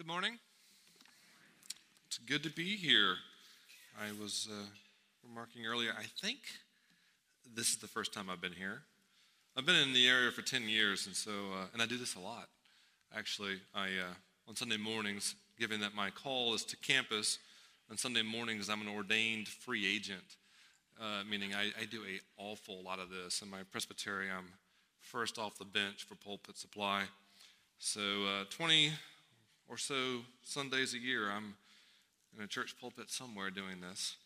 Good morning. It's good to be here. I was uh, remarking earlier, I think this is the first time I've been here. I've been in the area for 10 years, and so, uh, and I do this a lot. Actually, I, uh, on Sunday mornings, given that my call is to campus, on Sunday mornings, I'm an ordained free agent, uh, meaning I, I do a awful lot of this. In my presbytery, I'm first off the bench for pulpit supply. So, uh, 20 or so Sundays a year, I'm in a church pulpit somewhere doing this.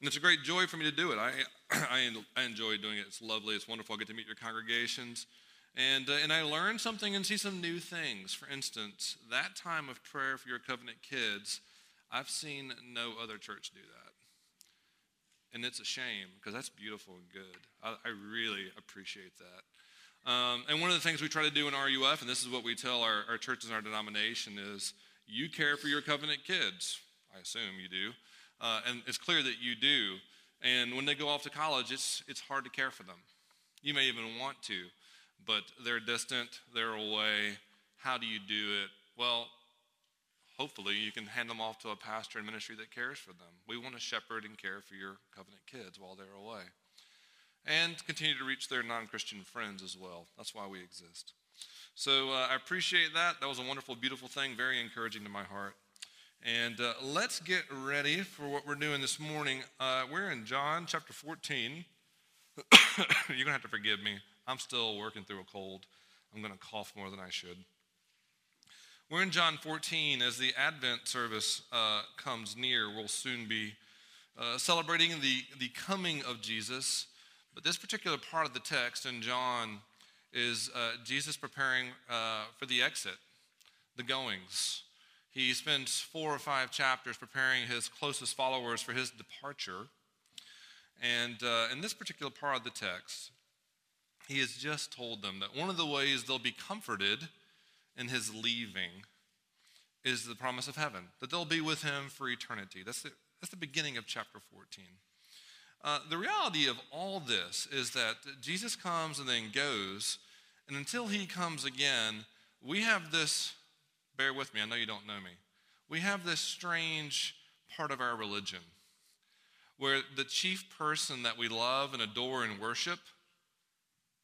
And it's a great joy for me to do it. I, I, enjoy doing it. It's lovely. It's wonderful. I get to meet your congregations. And, uh, and I learn something and see some new things. For instance, that time of prayer for your covenant kids, I've seen no other church do that. And it's a shame because that's beautiful and good. I, I really appreciate that. Um, and one of the things we try to do in RUF, and this is what we tell our, our churches and our denomination, is you care for your covenant kids. I assume you do. Uh, and it's clear that you do. And when they go off to college, it's, it's hard to care for them. You may even want to, but they're distant, they're away. How do you do it? Well, hopefully you can hand them off to a pastor and ministry that cares for them. We want to shepherd and care for your covenant kids while they're away and continue to reach their non Christian friends as well. That's why we exist. So uh, I appreciate that. That was a wonderful, beautiful thing, very encouraging to my heart. And uh, let's get ready for what we're doing this morning. Uh, we're in John chapter 14. You're going to have to forgive me. I'm still working through a cold. I'm going to cough more than I should. We're in John 14 as the Advent service uh, comes near. We'll soon be uh, celebrating the, the coming of Jesus. But this particular part of the text in John is uh, Jesus preparing uh, for the exit, the goings. He spends four or five chapters preparing his closest followers for his departure. And uh, in this particular part of the text, he has just told them that one of the ways they'll be comforted in his leaving is the promise of heaven, that they'll be with him for eternity. That's the, that's the beginning of chapter 14. Uh, the reality of all this is that Jesus comes and then goes, and until he comes again, we have this, bear with me, I know you don't know me. We have this strange part of our religion where the chief person that we love and adore and worship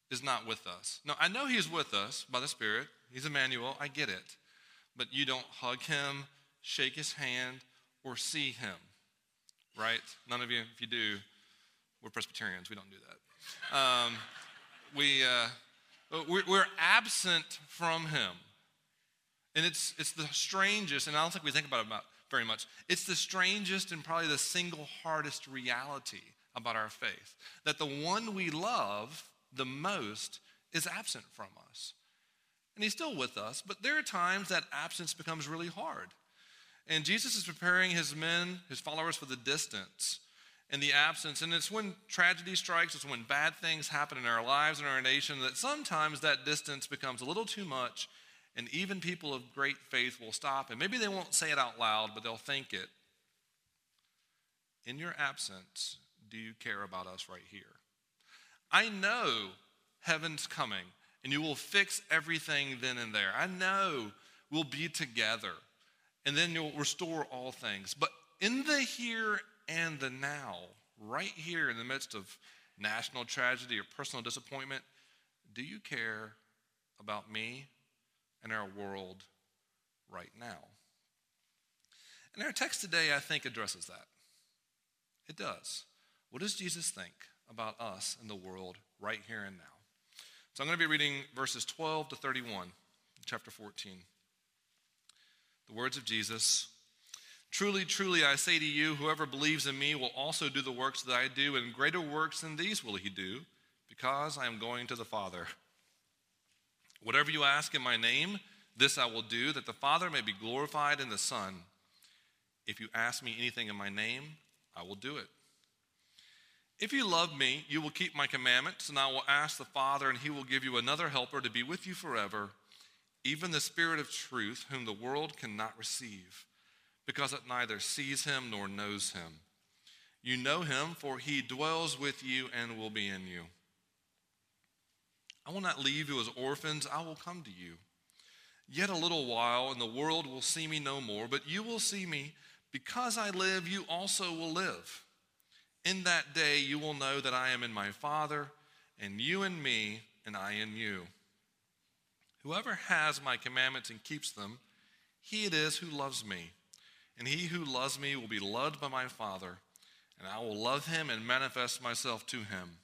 is not with us. No, I know he's with us by the Spirit. He's Emmanuel. I get it. But you don't hug him, shake his hand, or see him, right? None of you, if you do, we're Presbyterians, we don't do that. Um, we, uh, we're, absent from Him. And it's, it's the strangest, and I don't think we think about it about very much. It's the strangest and probably the single hardest reality about our faith that the one we love the most is absent from us. And he's still with us, but there are times that absence becomes really hard. And Jesus is preparing his men, his followers, for the distance and the absence. And it's when tragedy strikes, it's when bad things happen in our lives and our nation that sometimes that distance becomes a little too much. And even people of great faith will stop. And maybe they won't say it out loud, but they'll think it. In your absence, do you care about us right here? I know heaven's coming and you will fix everything then and there. I know we'll be together and then you'll restore all things. But in the here and the now, right here in the midst of national tragedy or personal disappointment, do you care about me and our world right now? And our text today, I think, addresses that. It does. What does Jesus think about us and the world right here and now? So I'm going to be reading verses 12 to 31, chapter 14. The words of Jesus Truly, truly, I say to you, whoever believes in me will also do the works that I do, and greater works than these will he do, because I am going to the Father. Whatever you ask in my name, this I will do, that the Father may be glorified in the Son. If you ask me anything in my name, I will do it. If you love me, you will keep my commandments, and I will ask the Father, and he will give you another helper to be with you forever, even the Spirit of truth, whom the world cannot receive because it neither sees him nor knows him. You know him, for he dwells with you and will be in you. I will not leave you as orphans, I will come to you. Yet a little while, and the world will see me no more, but you will see me. Because I live, you also will live. In that day, you will know that I am in my Father, and you in me, and I in you. Whoever has my commandments and keeps them, he it is who loves me. And he who loves me will be loved by my Father, and I will love him and manifest myself to him.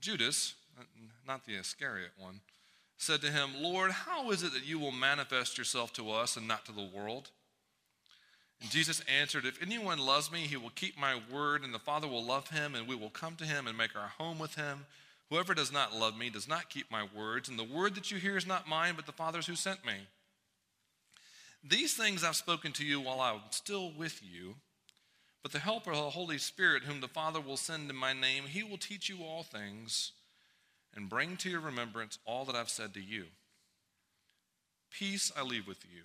Judas, uh, not the Iscariot one, said to him, Lord, how is it that you will manifest yourself to us and not to the world? And Jesus answered, If anyone loves me, he will keep my word, and the Father will love him, and we will come to him and make our home with him. Whoever does not love me does not keep my words, and the word that you hear is not mine, but the Father's who sent me. These things I've spoken to you while I'm still with you. But the Helper, the Holy Spirit, whom the Father will send in my name, he will teach you all things and bring to your remembrance all that I've said to you. Peace I leave with you.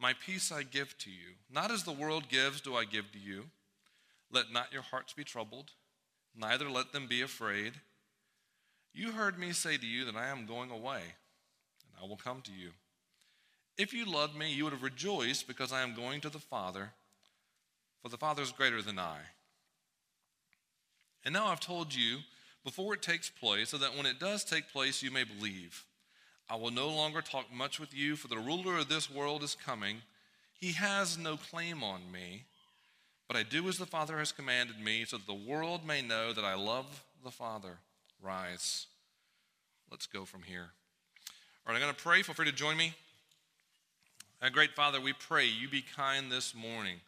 My peace I give to you. Not as the world gives, do I give to you. Let not your hearts be troubled, neither let them be afraid. You heard me say to you that I am going away, and I will come to you. If you loved me, you would have rejoiced because I am going to the Father, for the Father is greater than I. And now I've told you before it takes place, so that when it does take place, you may believe. I will no longer talk much with you, for the ruler of this world is coming. He has no claim on me, but I do as the Father has commanded me, so that the world may know that I love the Father. Rise. Let's go from here. All right, I'm going to pray. Feel free to join me. Our great Father, we pray you be kind this morning,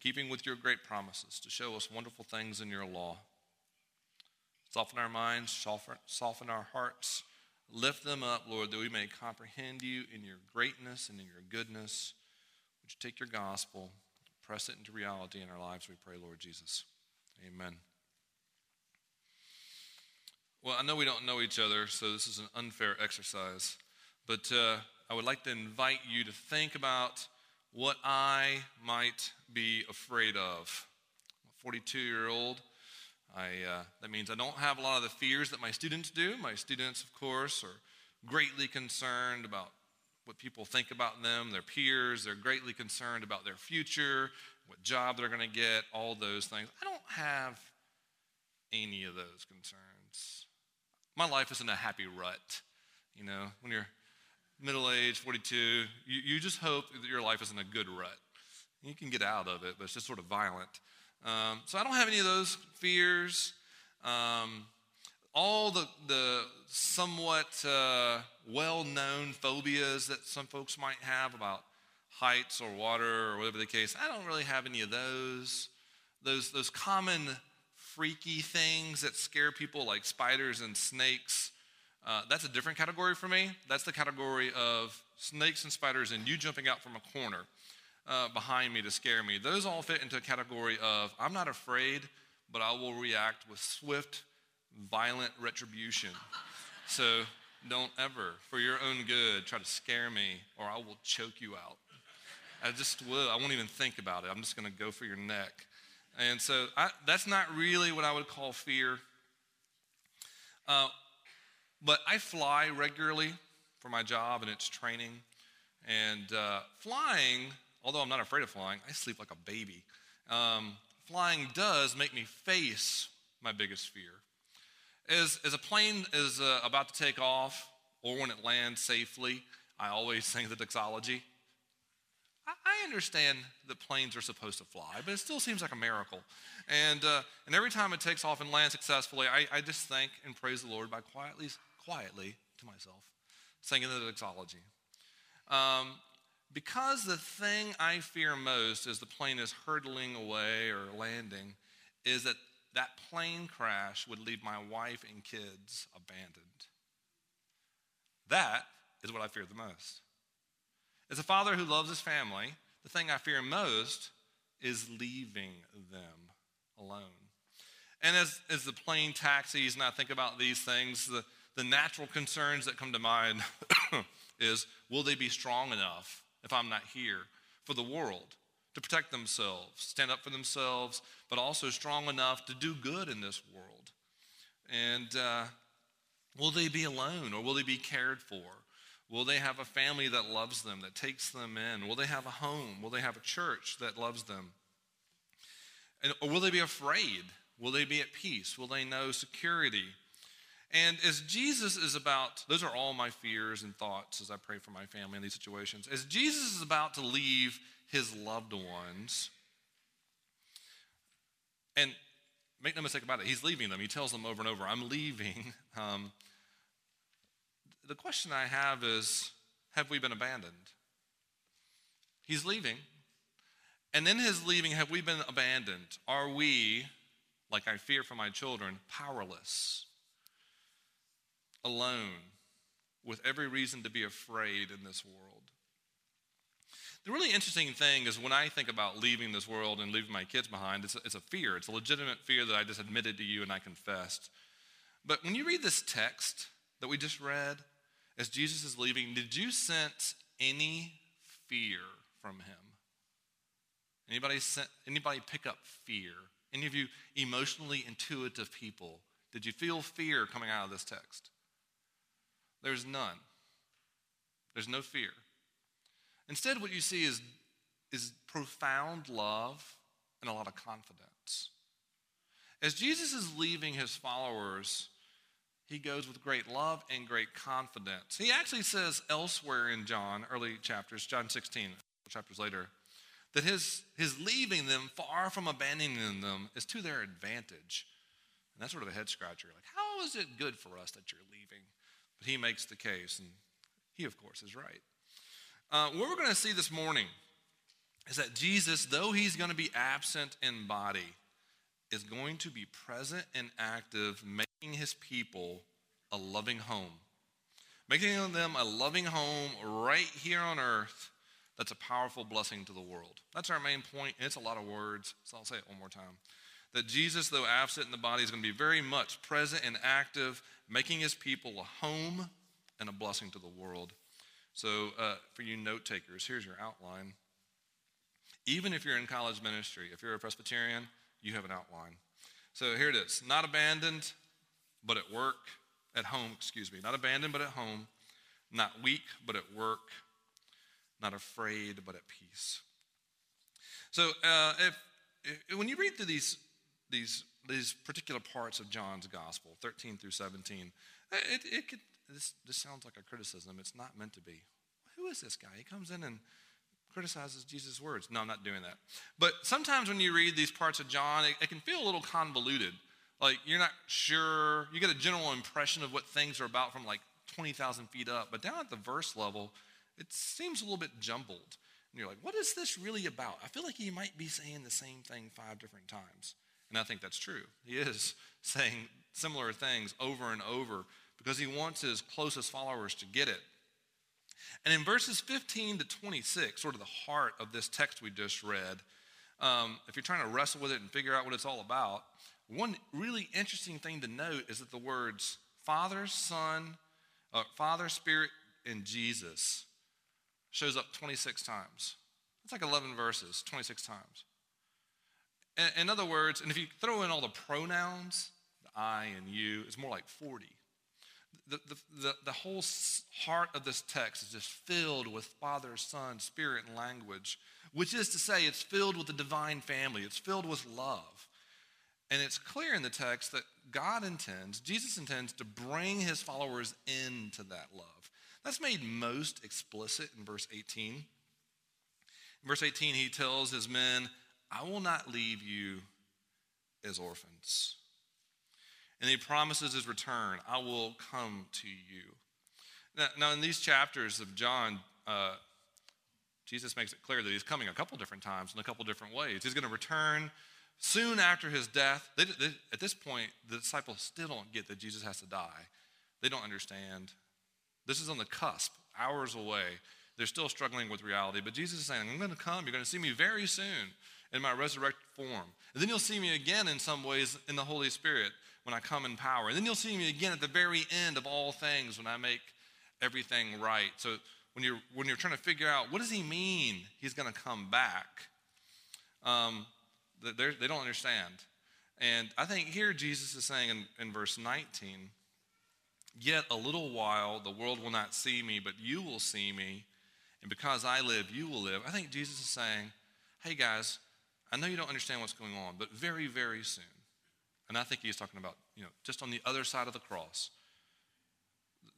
keeping with your great promises to show us wonderful things in your law. Soften our minds, soften, soften our hearts Lift them up, Lord, that we may comprehend you in your greatness and in your goodness. Would you take your gospel, press it into reality in our lives, we pray, Lord Jesus. Amen. Well, I know we don't know each other, so this is an unfair exercise, but uh, I would like to invite you to think about what I might be afraid of. I'm a 42 year old I, uh, that means I don't have a lot of the fears that my students do. My students, of course, are greatly concerned about what people think about them, their peers. They're greatly concerned about their future, what job they're going to get, all those things. I don't have any of those concerns. My life is in a happy rut. You know, when you're middle age, 42, you, you just hope that your life is in a good rut. You can get out of it, but it's just sort of violent. Um, so I don't have any of those fears. Um, all the, the somewhat uh, well known phobias that some folks might have about heights or water or whatever the case, I don't really have any of those. Those, those common freaky things that scare people, like spiders and snakes, uh, that's a different category for me. That's the category of snakes and spiders and you jumping out from a corner uh, behind me to scare me. Those all fit into a category of I'm not afraid, but I will react with swift, violent retribution. So don't ever, for your own good, try to scare me or I will choke you out. I just will. I won't even think about it. I'm just going to go for your neck. And so I, that's not really what I would call fear. Uh, but I fly regularly for my job and it's training. And uh, flying although I'm not afraid of flying, I sleep like a baby. Um, flying does make me face my biggest fear. As, as a plane is uh, about to take off, or when it lands safely, I always sing the doxology. I, understand that planes are supposed to fly, but it still seems like a miracle. And, uh, and every time it takes off and lands successfully, I, I just thank and praise the Lord by quietly, quietly to myself, singing the doxology. Um, because the thing I fear most as the plane is hurtling away or landing is that that plane crash would leave my wife and kids abandoned. That is what I fear the most. As a father who loves his family, the thing I fear most is leaving them alone. And as, as the plane taxis and I think about these things, the, the natural concerns that come to mind is will they be strong enough if I'm not here for the world to protect themselves, stand up for themselves, but also strong enough to do good in this world. And uh, will they be alone or will they be cared for? Will they have a family that loves them, that takes them in? Will they have a home? Will they have a church that loves them? And, or will they be afraid? Will they be at peace? Will they know security? And as Jesus is about, those are all my fears and thoughts as I pray for my family in these situations. As Jesus is about to leave his loved ones, and make no mistake about it, he's leaving them. He tells them over and over, I'm leaving. Um, the question I have is have we been abandoned? He's leaving. And in his leaving, have we been abandoned? Are we, like I fear for my children, powerless, alone, with every reason to be afraid in this world? The really interesting thing is when I think about leaving this world and leaving my kids behind, it's a, it's a fear. It's a legitimate fear that I just admitted to you and I confessed. But when you read this text that we just read, as Jesus is leaving, did you sense any fear from him? Anybody, anybody pick up fear? Any of you emotionally intuitive people, did you feel fear coming out of this text? There's none. There's no fear. Instead, what you see is, is profound love and a lot of confidence. As Jesus is leaving his followers, he goes with great love and great confidence. He actually says elsewhere in John, early chapters, John 16, chapters later, that his, his leaving them, far from abandoning them, is to their advantage. And that's sort of a head scratcher. Like, how is it good for us that you're leaving? He makes the case, and he, of course, is right. Uh, what we're going to see this morning is that Jesus, though he's going to be absent in body, is going to be present and active, making his people a loving home. Making them a loving home right here on earth that's a powerful blessing to the world. That's our main point. It's a lot of words, so I'll say it one more time. That Jesus, though absent in the body, is going to be very much present and active, making his people a home and a blessing to the world. So, uh, for you note takers, here's your outline. Even if you're in college ministry, if you're a Presbyterian, you have an outline. So here it is not abandoned, but at work, at home, excuse me. Not abandoned, but at home. Not weak, but at work. Not afraid, but at peace. So uh, if, if, when you read through these, these, these particular parts of John's gospel, 13 through 17, eh, it, it could, this, this sounds like a criticism. It's not meant to be. Who is this guy? He comes in and criticizes Jesus' words. No, I'm not doing that. But sometimes when you read these parts of John, it, it can feel a little convoluted. Like you're not sure, you get a general impression of what things are about from like 20,000 feet up. But down at the verse level, it seems a little bit jumbled. And you're like, what is this really about? I feel like he might be saying the same thing five different times. And I think that's true. He is saying similar things over and over because he wants his closest followers to get it. And in verses 15 to 26, sort of the heart of this text we just read, um, if you're trying to wrestle with it and figure out what it's all about, one really interesting thing to note is that the words Father, Son, uh, Father, Spirit, and Jesus shows up 26 times. It's like 11 verses, 26 times. In, other words, and if you throw in all the pronouns, the I and you, it's more like 40 the, the, the, whole heart of this text is just filled with Father, Son, Spirit, and language, which is to say, it's filled with the divine family, it's filled with love. And it's clear in the text that God intends, Jesus intends to bring his followers into that love. That's made most explicit in verse 18. In verse 18, he tells his men, I will not leave you as orphans. And he promises his return I will come to you. Now, now in these chapters of John, uh, Jesus makes it clear that he's coming a couple different times in a couple different ways. He's going to return soon after his death. They, they, at this point, the disciples still don't get that Jesus has to die. They don't understand. This is on the cusp, hours away. They're still struggling with reality. But Jesus is saying, I'm going to come. You're going to see me very soon in my resurrected form. And then you'll see me again in some ways in the Holy Spirit when I come in power. And then you'll see me again at the very end of all things when I make everything right. So when you're, when you're trying to figure out what does he mean he's going to come back, um, they don't understand. And I think here Jesus is saying in, in verse 19 Yet a little while the world will not see me, but you will see me. And because I live, you will live. I think Jesus is saying, hey guys, I know you don't understand what's going on, but very, very soon. And I think he's talking about, you know, just on the other side of the cross.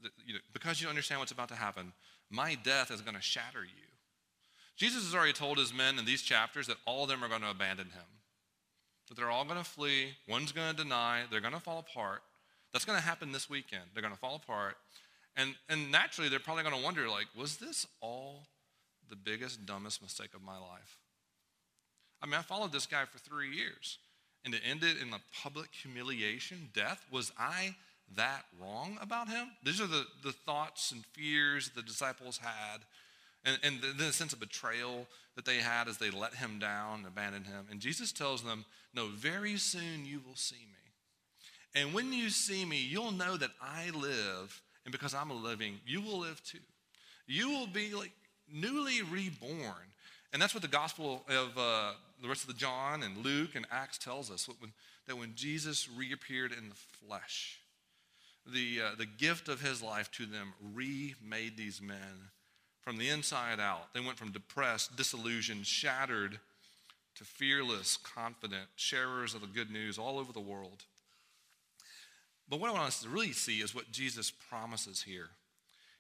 The, you know, because you understand what's about to happen, my death is going to shatter you. Jesus has already told his men in these chapters that all of them are going to abandon him. That they're all going to flee, one's going to deny, they're going to fall apart. That's going to happen this weekend. They're going to fall apart. And, and naturally, they're probably going to wonder, like, was this all the biggest, dumbest mistake of my life? I mean, I followed this guy for three years, and it ended in a public humiliation, death. Was I that wrong about him? These are the, the thoughts and fears the disciples had, and, and the, the sense of betrayal that they had as they let him down and abandoned him. And Jesus tells them, No, very soon you will see me. And when you see me, you'll know that I live, and because I'm living, you will live too. You will be like newly reborn. And that's what the gospel of uh, the rest of the John and Luke and Acts tells us when, that when Jesus reappeared in the flesh, the, uh, the gift of his life to them remade these men from the inside out. They went from depressed, disillusioned, shattered to fearless, confident sharers of the good news all over the world. But what I want us to really see is what Jesus promises here.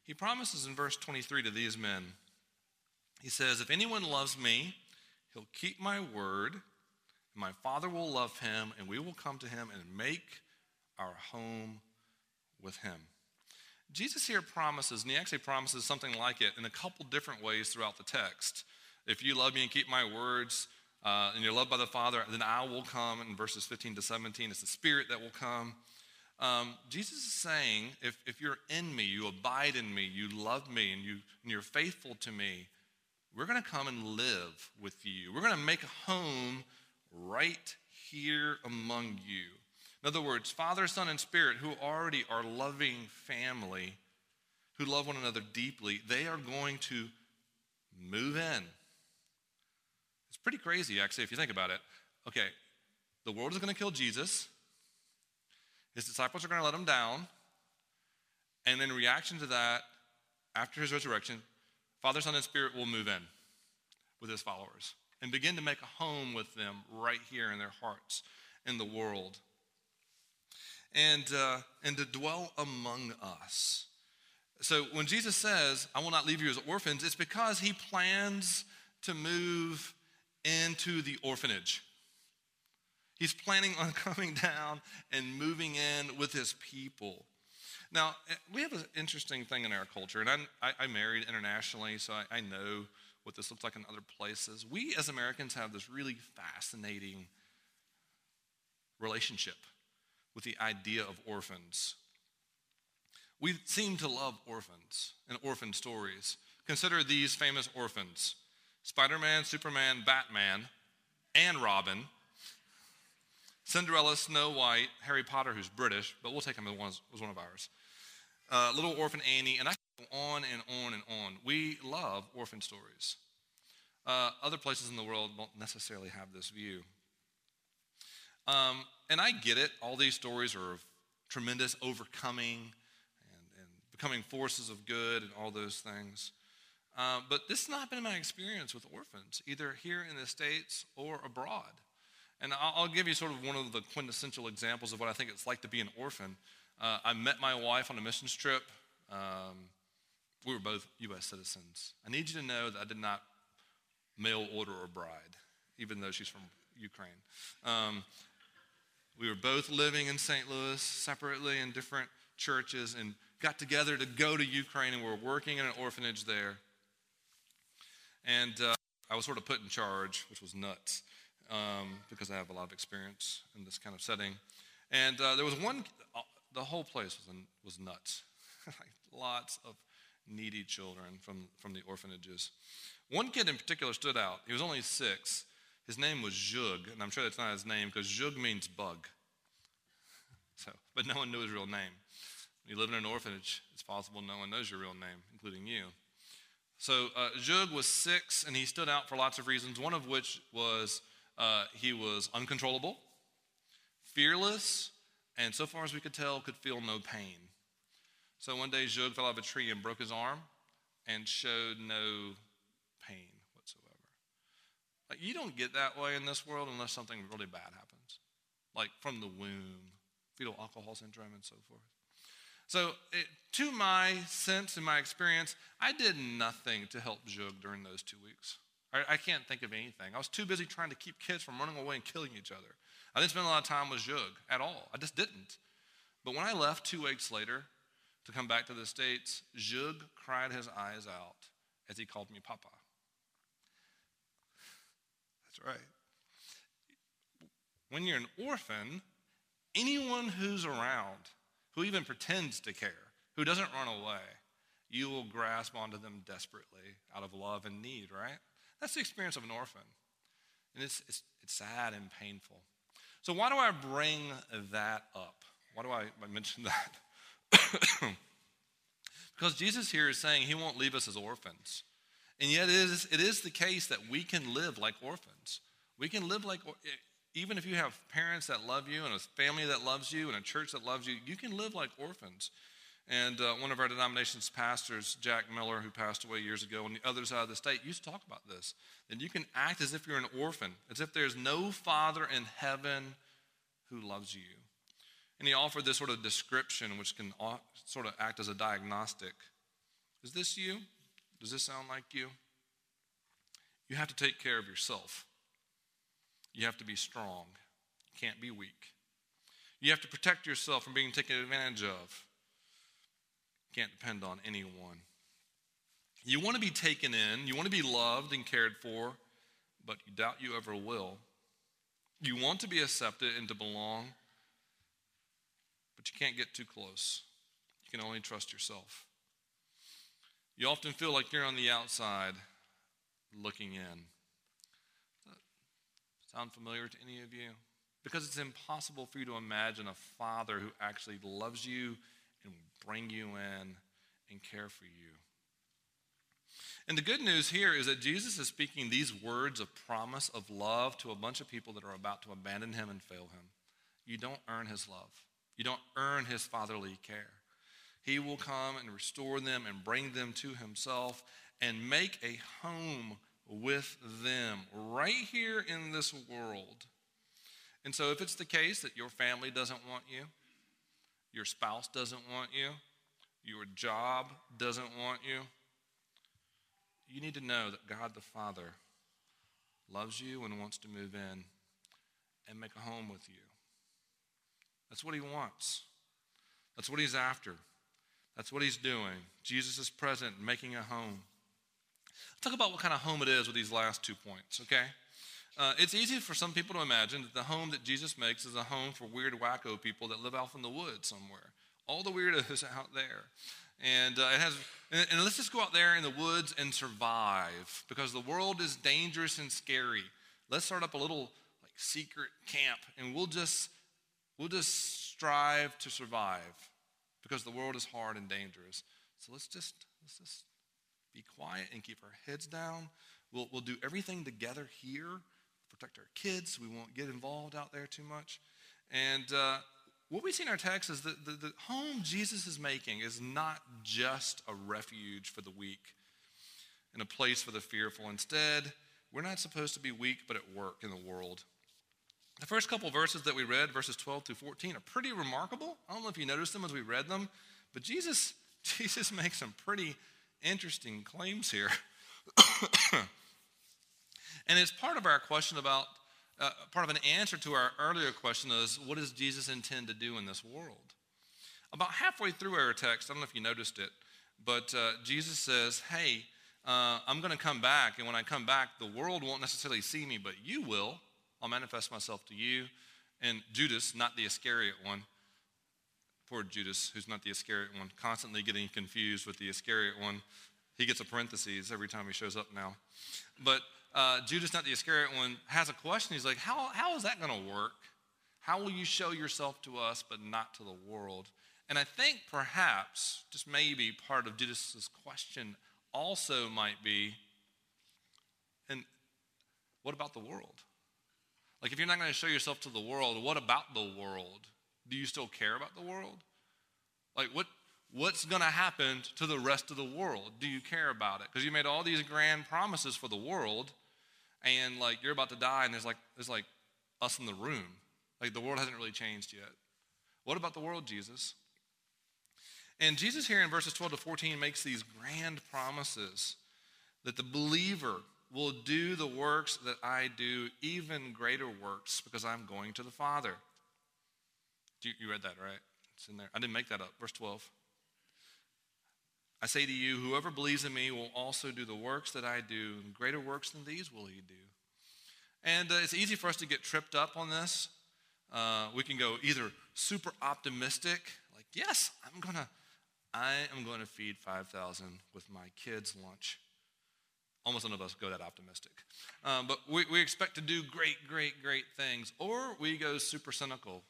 He promises in verse 23 to these men He says, If anyone loves me, he'll keep my word, my Father will love him, and we will come to him and make our home with him. Jesus here promises, and he actually promises something like it in a couple different ways throughout the text. If you love me and keep my words, uh, and you're loved by the Father, then I will come in verses 15 to 17. It's the Spirit that will come. Um, Jesus is saying, if, if you're in me, you abide in me, you love me, and, you, and you're faithful to me, we're going to come and live with you. We're going to make a home right here among you. In other words, Father, Son, and Spirit, who already are loving family, who love one another deeply, they are going to move in. It's pretty crazy, actually, if you think about it. Okay, the world is going to kill Jesus. His disciples are going to let him down. And in reaction to that, after his resurrection, Father, Son, and Spirit will move in with his followers and begin to make a home with them right here in their hearts in the world. And, uh, and to dwell among us. So when Jesus says, I will not leave you as orphans, it's because he plans to move into the orphanage. He's planning on coming down and moving in with his people. Now, eh, we have an interesting thing in our culture, and I, I married internationally, so I, I know what this looks like in other places. We as Americans have this really fascinating relationship with the idea of orphans. We seem to love orphans and orphan stories. Consider these famous orphans Spider Man, Superman, Batman, and Robin Cinderella, Snow White, Harry Potter, who's British, but we'll take him as one, as one of ours. Uh, Little Orphan Annie, and I go on and on and on. We love orphan stories. Uh, other places in the world don't necessarily have this view. Um, and I get it. All these stories are of tremendous overcoming and, and becoming forces of good and all those things. Uh, but this has not been my experience with orphans, either here in the States or abroad. And I'll give you sort of one of the quintessential examples of what I think it's like to be an orphan. Uh, I met my wife on a missions trip. Um, we were both U.S. citizens. I need you to know that I did not mail order a bride, even though she's from Ukraine. Um, we were both living in St. Louis separately in different churches and got together to go to Ukraine, and we were working in an orphanage there. And uh, I was sort of put in charge, which was nuts um, because I have a lot of experience in this kind of setting. And uh, there was one, uh, the whole place was, was nuts. Lots of needy children from, from the orphanages. One kid in particular stood out. He was only six. His name was Zhug, and I'm sure that's not his name because Zhug means bug. So, but no one knew his real name. When you live in an orphanage, it's possible no one knows your real name, including you. So uh, was six, and he stood out for lots of reasons. One of which was uh, he was uncontrollable, fearless, and so far as we could tell, could feel no pain. So one day, Jug fell out of a tree and broke his arm and showed no pain whatsoever. Like, you don't get that way in this world unless something really bad happens, like from the womb, fetal alcohol syndrome, and so forth. So, it, to my sense and my experience, I did nothing to help Jug during those two weeks. I, I, can't think of anything. I was too busy trying to keep kids from running away and killing each other. I didn't spend a lot of time with Zhug at all. I just didn't. But when I left two weeks later to come back to the States, Zhug cried his eyes out as he called me Papa. That's right. When you're an orphan, anyone who's around who even pretends to care, who doesn't run away, you will grasp onto them desperately out of love and need, right? That's the experience of an orphan. And it's, it's, it's sad and painful. So, why do I bring that up? Why do I, mention that? because Jesus here is saying he won't leave us as orphans. And yet, it is, it is the case that we can live like orphans. We can live like even if you have parents that love you and a family that loves you and a church that loves you, you can live like orphans. And uh, one of our denomination's pastors, Jack Miller, who passed away years ago on the other side of the state, used to talk about this. That you can act as if you're an orphan, as if there's no father in heaven who loves you. And he offered this sort of description, which can sort of act as a diagnostic. Is this you? Does this sound like you? You have to take care of yourself. You have to be strong. You can't be weak. You have to protect yourself from being taken advantage of. Can't depend on anyone. You want to be taken in, you want to be loved and cared for, but you doubt you ever will. You want to be accepted and to belong, but you can't get too close. You can only trust yourself. You often feel like you're on the outside looking in. Sound familiar to any of you? Because it's impossible for you to imagine a father who actually loves you bring you in and care for you. And the good news here is that Jesus is speaking these words of promise, of love to a bunch of people that are about to abandon him and fail him. You don't earn his love, you don't earn his fatherly care. He will come and restore them and bring them to himself and make a home with them right here in this world. And so, if it's the case that your family doesn't want you, your spouse doesn't want you, your job doesn't want you, you need to know that God the Father loves you and wants to move in and make a home with you. That's what He wants, that's what He's after, that's what He's doing. Jesus is present, making a home. Talk about what kind of home it is with these last two points, okay? Uh, it's easy for some people to imagine that the home that Jesus makes is a home for weird wacko people that live off in the woods somewhere. All the weirdos out there. And uh, it has, and, and let's just go out there in the woods and survive because the world is dangerous and scary. Let's start up a little like secret camp and we'll just, we'll just strive to survive because the world is hard and dangerous. So let's just, let's just be quiet and keep our heads down. We'll, we'll do everything together here, protect our kids. We won't get involved out there too much. And uh, what we see in our text is that the, the home Jesus is making is not just a refuge for the weak and a place for the fearful. Instead, we're not supposed to be weak, but at work in the world. The first couple verses that we read, verses 12 through 14, are pretty remarkable. I don't know if you noticed them as we read them, but Jesus, Jesus makes some pretty interesting claims here. and it's part of our question about, uh, part of an answer to our earlier question is what does Jesus intend to do in this world? About halfway through our text, I don't know if you noticed it, but uh, Jesus says, Hey, uh, I'm going to come back, and when I come back, the world won't necessarily see me, but you will. I'll manifest myself to you. And Judas, not the Iscariot one, Poor Judas, who's not the Iscariot one, constantly getting confused with the Iscariot one. He gets a parenthesis every time he shows up now. But uh, Judas, not the Iscariot one, has a question. He's like, How, how is that going to work? How will you show yourself to us, but not to the world? And I think perhaps, just maybe, part of Judas's question also might be, and what about the world? Like, if you're not going to show yourself to the world, what about the world? do you still care about the world? Like, what, what's going to happen to the rest of the world? Do you care about it? Because you made all these grand promises for the world, and like you're about to die, and there's like there's like us in the room. Like the world hasn't really changed yet. What about the world, Jesus? And Jesus here in verses 12 to 14 makes these grand promises that the believer will do the works that I do, even greater works, because I'm going to the Father. You, read that, right? It's in there. I didn't make that up. Verse 12. I say to you, whoever believes in me will also do the works that I do, and greater works than these will he do. And uh, it's easy for us to get tripped up on this. Uh, we can go either super optimistic, like, yes, I'm going to I am going to feed 5,000 with my kids' lunch. Almost none of us go that optimistic. Um, but we, we expect to do great, great, great things. Or we go super cynical.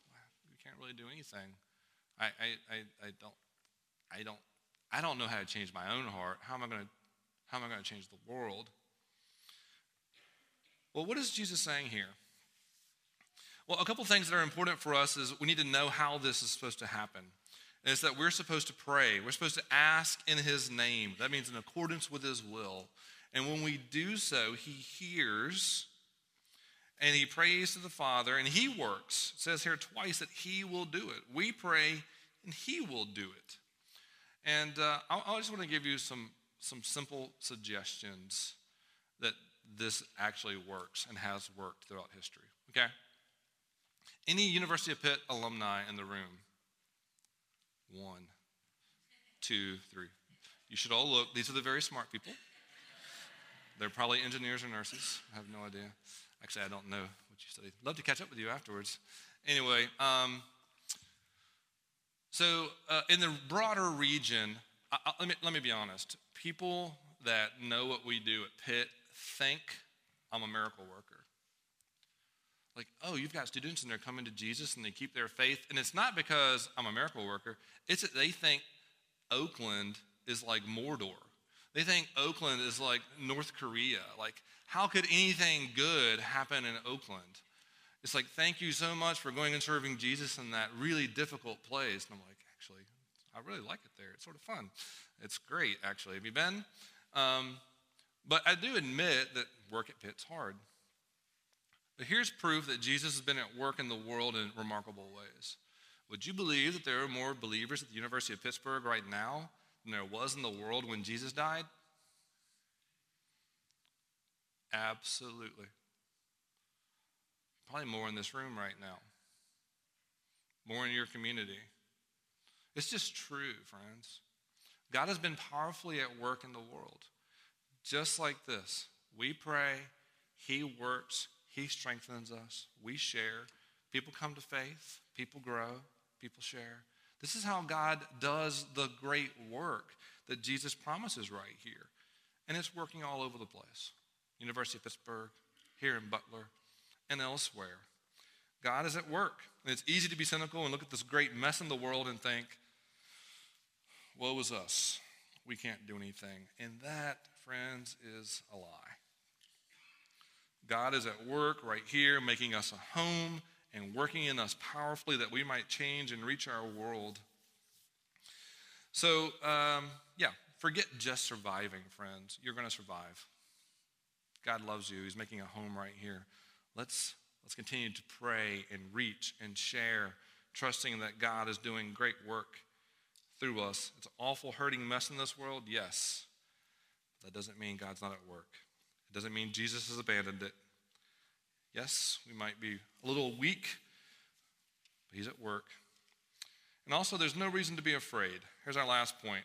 We can't really do anything. I, I, I, I don't, I don't, I don't know how to change my own heart. How am I going to, how am I going to change the world? Well, what is Jesus saying here? Well, a couple things that are important for us is we need to know how this is supposed to happen is that we're supposed to pray. We're supposed to ask in His name. That means in accordance with His will. And when we do so, He hears and He prays to the Father and He works. It says here twice that He will do it. We pray and He will do it. And uh, I, I just want to give you some, some simple suggestions that this actually works and has worked throughout history. Okay? Any University of Pitt alumni in the room one, two, three. You should all look. These are the very smart people. They're probably engineers or nurses. I have no idea. Actually, I don't know what you studied. Love to catch up with you afterwards. Anyway, um, so uh, in the broader region, I, I, let, me, let me be honest. People that know what we do at Pitt think I'm a miracle worker like, oh, you've got students and they're coming to Jesus and they keep their faith. And it's not because I'm a miracle worker, it's that they think Oakland is like Mordor. They think Oakland is like North Korea. Like, how could anything good happen in Oakland? It's like, thank you so much for going and serving Jesus in that really difficult place. And I'm like, actually, I really like it there. It's sort of fun. It's great, actually. Have you been? Um, but I do admit that work at Pitt's hard. But here's proof that Jesus has been at work in the world in remarkable ways. Would you believe that there are more believers at the University of Pittsburgh right now than there was in the world when Jesus died? Absolutely. Probably more in this room right now, more in your community. It's just true, friends. God has been powerfully at work in the world. Just like this, we pray, He works, he strengthens us. We share. People come to faith. People grow. People share. This is how God does the great work that Jesus promises right here. And it's working all over the place University of Pittsburgh, here in Butler, and elsewhere. God is at work. And it's easy to be cynical and look at this great mess in the world and think, woe is us. We can't do anything. And that, friends, is a lie. God is at work right here, making us a home and working in us powerfully that we might change and reach our world. So, um, yeah, forget just surviving, friends. You're going to survive. God loves you. He's making a home right here. Let's, let's continue to pray and reach and share, trusting that God is doing great work through us. It's an awful, hurting mess in this world, yes. That doesn't mean God's not at work. It doesn't mean Jesus has abandoned it. Yes, we might be a little weak, but He's at work. And also, there's no reason to be afraid. Here's our last point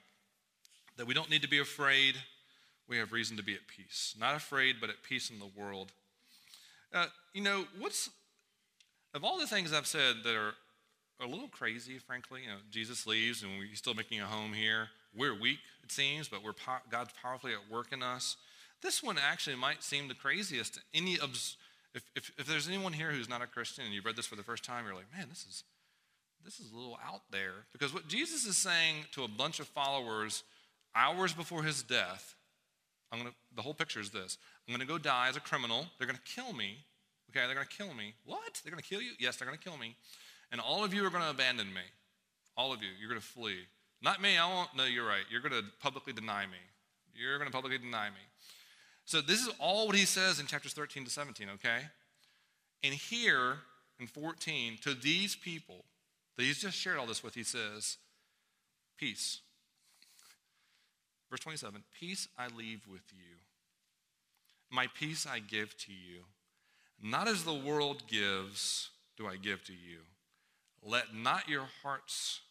that we don't need to be afraid. We have reason to be at peace. Not afraid, but at peace in the world. Uh, you know, what's, of all the things I've said that are a little crazy, frankly, you know, Jesus leaves and we're still making a home here. We're weak, it seems, but we're God's powerfully at work in us. This one actually might seem the craziest. Any if, if, if there's anyone here who's not a Christian and you've read this for the first time, you're like, man, this is this is a little out there. Because what Jesus is saying to a bunch of followers hours before his death, I'm gonna the whole picture is this. I'm gonna go die as a criminal. They're gonna kill me. Okay, they're gonna kill me. What? They're gonna kill you? Yes, they're gonna kill me. And all of you are gonna abandon me. All of you, you're gonna flee. Not me, I won't. No, you're right. You're going to publicly deny me. You're going to publicly deny me. So this is all what he says in chapters 13 to 17, okay? And here in 14, to these people that he's just shared all this with, he says, Peace. Verse 27 Peace I leave with you, my peace I give to you. Not as the world gives, do I give to you. Let not your hearts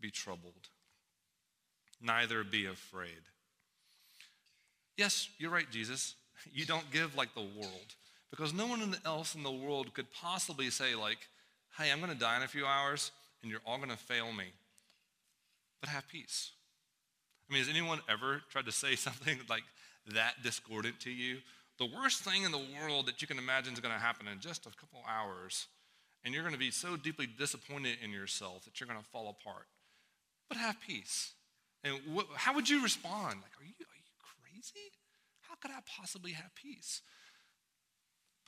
be troubled, neither be afraid. Yes, you're right, Jesus. You don't give like the world. Because no one else in the world could possibly say, like, hey, I'm going to die in a few hours and you're all going to fail me. But have peace. I mean, has anyone ever tried to say something like that discordant to you? The worst thing in the world that you can imagine is going to happen in just a couple hours, and you're going to be so deeply disappointed in yourself that you're going to fall apart. But have peace. And how would you respond? Like, are you, are you crazy? How could I possibly have peace?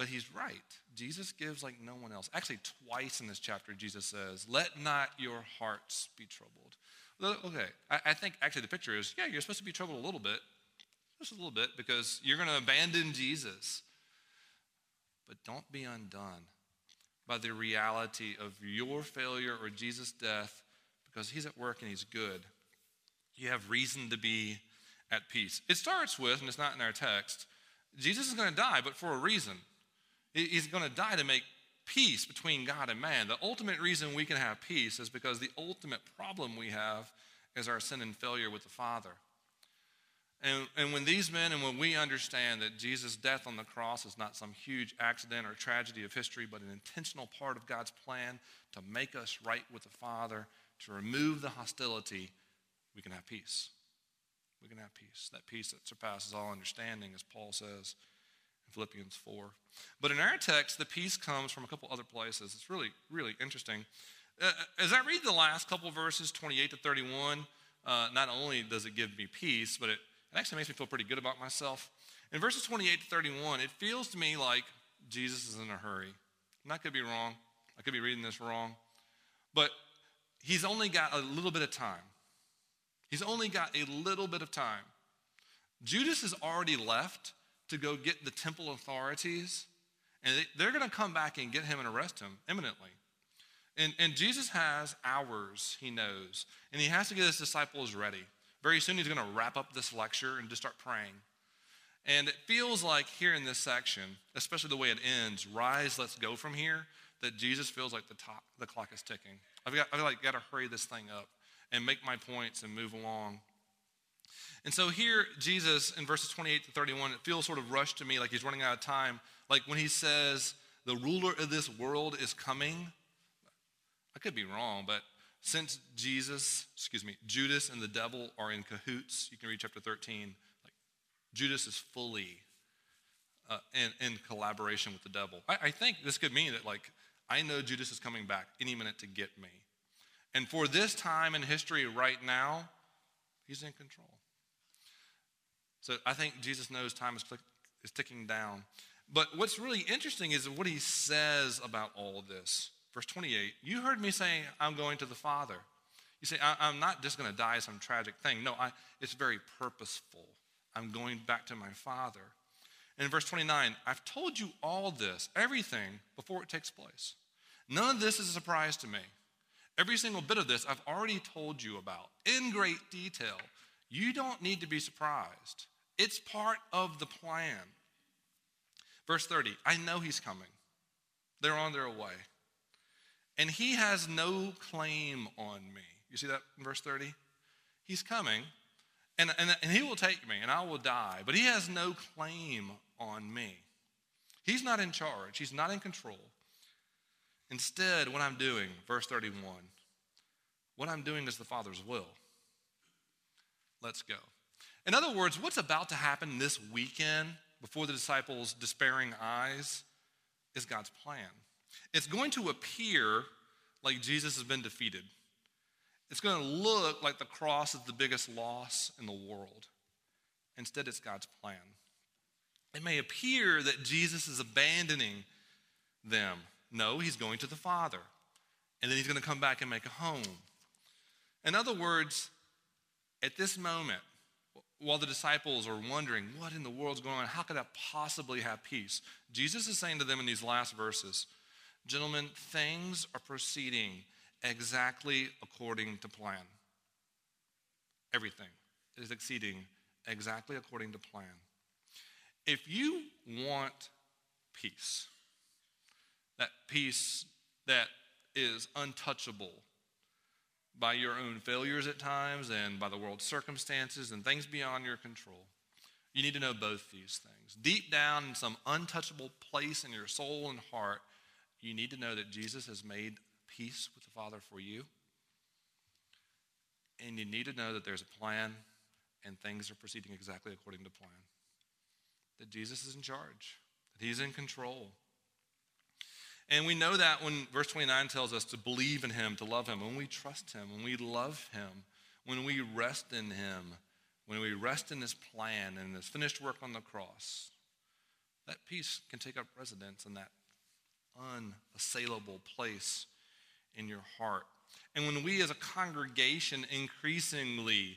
But he's right. Jesus gives like no one else. Actually, twice in this chapter, Jesus says, Let not your hearts be troubled. Okay, I, I think actually the picture is yeah, you're supposed to be troubled a little bit, just a little bit, because you're going to abandon Jesus. But don't be undone by the reality of your failure or Jesus' death because he's at work and he's good. You have reason to be at peace. It starts with, and it's not in our text, Jesus is going to die, but for a reason. He's going to die to make peace between God and man. The ultimate reason we can have peace is because the ultimate problem we have is our sin and failure with the Father. And, and when these men and when we understand that Jesus' death on the cross is not some huge accident or tragedy of history, but an intentional part of God's plan to make us right with the Father, to remove the hostility, we can have peace. We can have peace. That peace that surpasses all understanding, as Paul says in Philippians 4. But in our text, the peace comes from a couple other places. It's really, really interesting. Uh, as I read the last couple verses, 28 to 31, uh, not only does it give me peace, but it, it actually makes me feel pretty good about myself. In verses 28 to 31, it feels to me like Jesus is in a hurry. And I could be wrong. I could be reading this wrong. But he's only got a little bit of time. He's only got a little bit of time. Judas has already left to go get the temple authorities, and they're going to come back and get him and arrest him imminently. And, and Jesus has hours, he knows, and he has to get his disciples ready. Very soon, he's going to wrap up this lecture and just start praying. And it feels like here in this section, especially the way it ends, rise, let's go from here, that Jesus feels like the, top, the clock is ticking. I've got, I've like, got to hurry this thing up and make my points and move along. And so here, Jesus in verses 28 to 31, it feels sort of rushed to me like he's running out of time. Like when he says, the ruler of this world is coming. I could be wrong, but since Jesus, excuse me, Judas and the devil are in cahoots, you can read chapter 13, like Judas is fully uh, in, in collaboration with the devil. I, I think this could mean that, like, I know Judas is coming back any minute to get me. And for this time in history right now, he's in control. So I think Jesus knows time is, click, is ticking down. But what's really interesting is what he says about all of this. Verse 28 You heard me saying, I'm going to the Father. You say, I'm not just going to die some tragic thing. No, I, it's very purposeful. I'm going back to my Father. And in verse 29, I've told you all this, everything, before it takes place. None of this is a surprise to me. Every single bit of this I've already told you about in great detail. You don't need to be surprised. It's part of the plan. Verse 30 I know he's coming, they're on their way. And he has no claim on me. You see that in verse 30? He's coming, and, and, and he will take me, and I will die, but he has no claim on me. He's not in charge, he's not in control. Instead, what I'm doing, verse 31, what I'm doing is the Father's will. Let's go. In other words, what's about to happen this weekend before the disciples' despairing eyes is God's plan. It's going to appear like Jesus has been defeated. It's going to look like the cross is the biggest loss in the world. Instead, it's God's plan. It may appear that Jesus is abandoning them. No, he's going to the Father. And then he's going to come back and make a home. In other words, at this moment, while the disciples are wondering, what in the world's going on? How could I possibly have peace? Jesus is saying to them in these last verses, Gentlemen, things are proceeding exactly according to plan. Everything is exceeding exactly according to plan. If you want peace, that peace that is untouchable by your own failures at times and by the world's circumstances and things beyond your control. You need to know both these things. Deep down in some untouchable place in your soul and heart, you need to know that Jesus has made peace with the Father for you. And you need to know that there's a plan and things are proceeding exactly according to plan. That Jesus is in charge, that He's in control. And we know that when verse 29 tells us to believe in Him, to love Him, when we trust Him, when we love Him, when we rest in Him, when we rest in His plan and His finished work on the cross, that peace can take up residence in that unassailable place in your heart. And when we as a congregation increasingly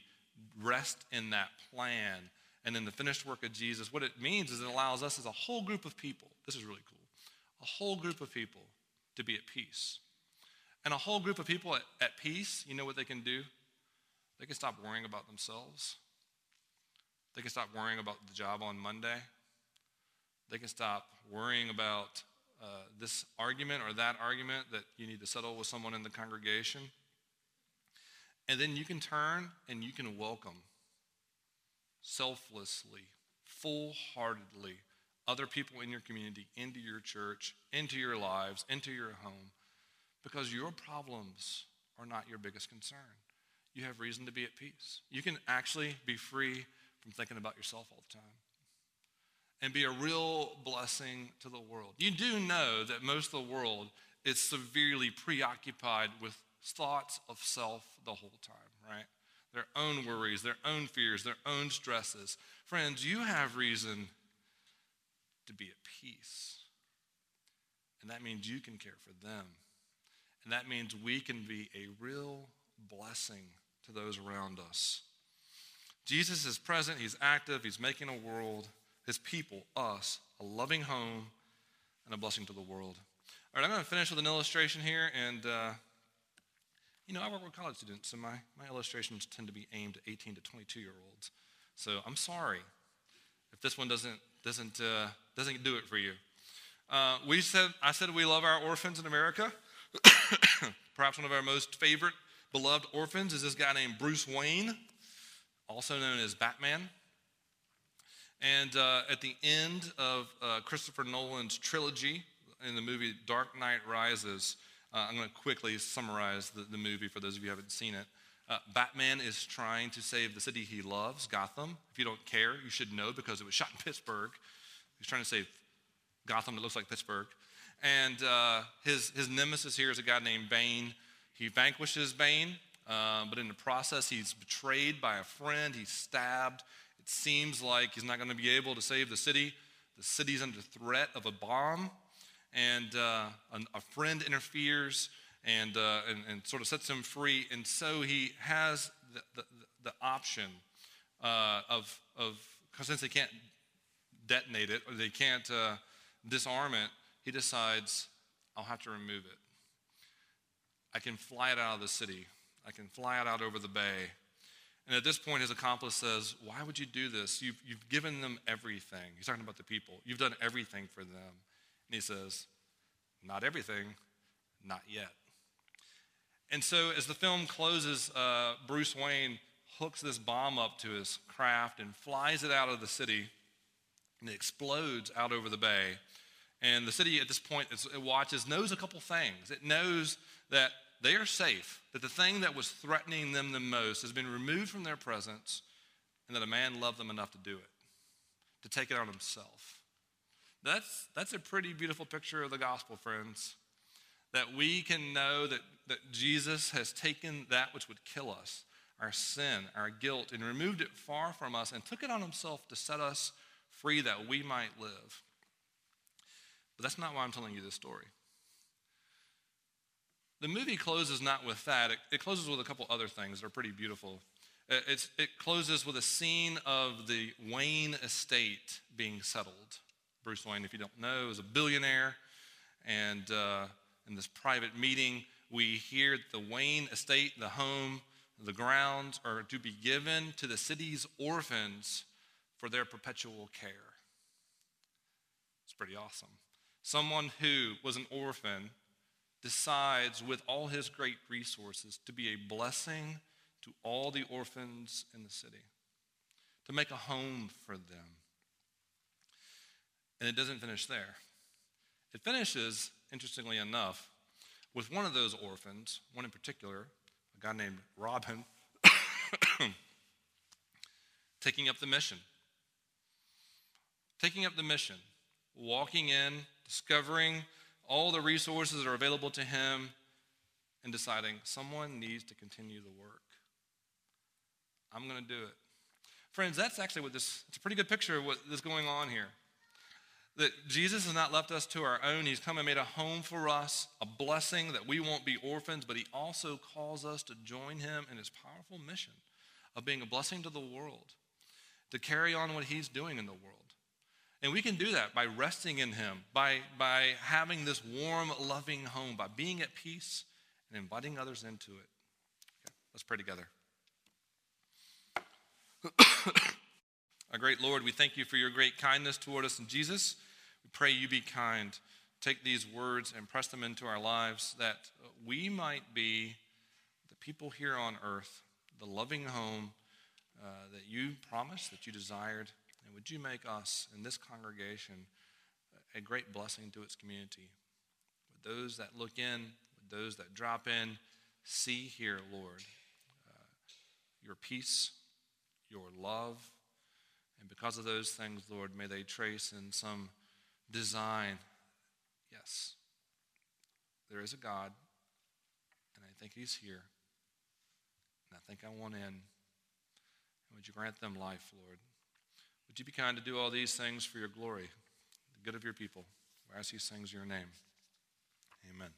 rest in that plan and in the finished work of Jesus, what it means is it allows us as a whole group of people, this is really cool, a whole group of people to be at peace. And a whole group of people at, at peace, you know what they can do? They can stop worrying about themselves. They can stop worrying about the job on Monday. They can stop worrying about uh, this argument or that argument that you need to settle with someone in the congregation. And then you can turn and you can welcome selflessly, full heartedly other people in your community into your church, into your lives, into your home, because your problems are not your biggest concern. You have reason to be at peace. You can actually be free from thinking about yourself all the time and be a real blessing to the world. You do know that most of the world is severely preoccupied with thoughts of self the whole time, right? Their own worries, their own fears, their own stresses. Friends, you have reason to be at peace. And that means you can care for them. And that means we can be a real blessing to those around us. Jesus is present, He's active, He's making a world his people, us, a loving home and a blessing to the world. All right, I'm going to finish with an illustration here. And, uh, you know, I work with college students, so my, my illustrations tend to be aimed at 18 to 22 year olds. So I'm sorry if this one doesn't, doesn't, uh, doesn't do it for you. Uh, we said, I said we love our orphans in America. Perhaps one of our most favorite, beloved orphans is this guy named Bruce Wayne, also known as Batman. And uh, at the end of uh, Christopher Nolan's trilogy in the movie Dark Knight Rises, uh, I'm going to quickly summarize the, the, movie for those of you who haven't seen it. Uh, Batman is trying to save the city he loves, Gotham. If you don't care, you should know because it was shot in Pittsburgh. He's trying to save Gotham that looks like Pittsburgh. And uh, his, his nemesis here is a guy named Bane. He vanquishes Bane, uh, but in the process, he's betrayed by a friend, he's stabbed. It seems like he's not going to be able to save the city. The city's under threat of a bomb, and uh, a, friend interferes and, uh, and, and, sort of sets him free. And so he has the, the, the option uh, of, of, since they can't detonate it or they can't uh, disarm it, he decides, I'll have to remove it. I can fly it out of the city. I can fly it out over the bay. And at this point, his accomplice says, Why would you do this? You've, you've given them everything. He's talking about the people. You've done everything for them. And he says, Not everything, not yet. And so, as the film closes, uh, Bruce Wayne hooks this bomb up to his craft and flies it out of the city, and it explodes out over the bay. And the city at this point, it watches, knows a couple things. It knows that they are safe, that the thing that was threatening them the most has been removed from their presence, and that a man loved them enough to do it, to take it on himself. That's, that's a pretty beautiful picture of the gospel, friends. That we can know that, that Jesus has taken that which would kill us, our sin, our guilt, and removed it far from us and took it on himself to set us free that we might live. But that's not why I'm telling you this story. The movie closes not with that, it, it closes with a couple other things that are pretty beautiful. It, it's, it closes with a scene of the Wayne estate being settled. Bruce Wayne, if you don't know, is a billionaire. And uh, in this private meeting, we hear that the Wayne estate, the home, the grounds are to be given to the city's orphans for their perpetual care. It's pretty awesome. Someone who was an orphan decides, with all his great resources, to be a blessing to all the orphans in the city, to make a home for them. And it doesn't finish there. It finishes, interestingly enough, with one of those orphans, one in particular, a guy named Robin, taking up the mission. Taking up the mission, walking in, discovering all the resources that are available to him, and deciding someone needs to continue the work. I'm going to do it. Friends, that's actually what this, it's a pretty good picture of what is going on here. That Jesus has not left us to our own. He's come and made a home for us, a blessing that we won't be orphans, but He also calls us to join Him in His powerful mission of being a blessing to the world, to carry on what He's doing in the world. And we can do that by resting in Him, by, by having this warm, loving home, by being at peace and inviting others into it. Okay, let's pray together. Our great Lord, we thank you for your great kindness toward us in Jesus. We pray you be kind. Take these words and press them into our lives that we might be the people here on earth, the loving home uh, that you promised, that you desired. And would you make us in this congregation a great blessing to its community? Would those that look in, with those that drop in, see here, Lord, uh, your peace, your love. And because of those things, Lord, may they trace in some design yes, there is a God, and I think He's here. And I think I want in. And would you grant them life, Lord? Would you be kind to do all these things for your glory, the good of your people? These things in your name. Amen.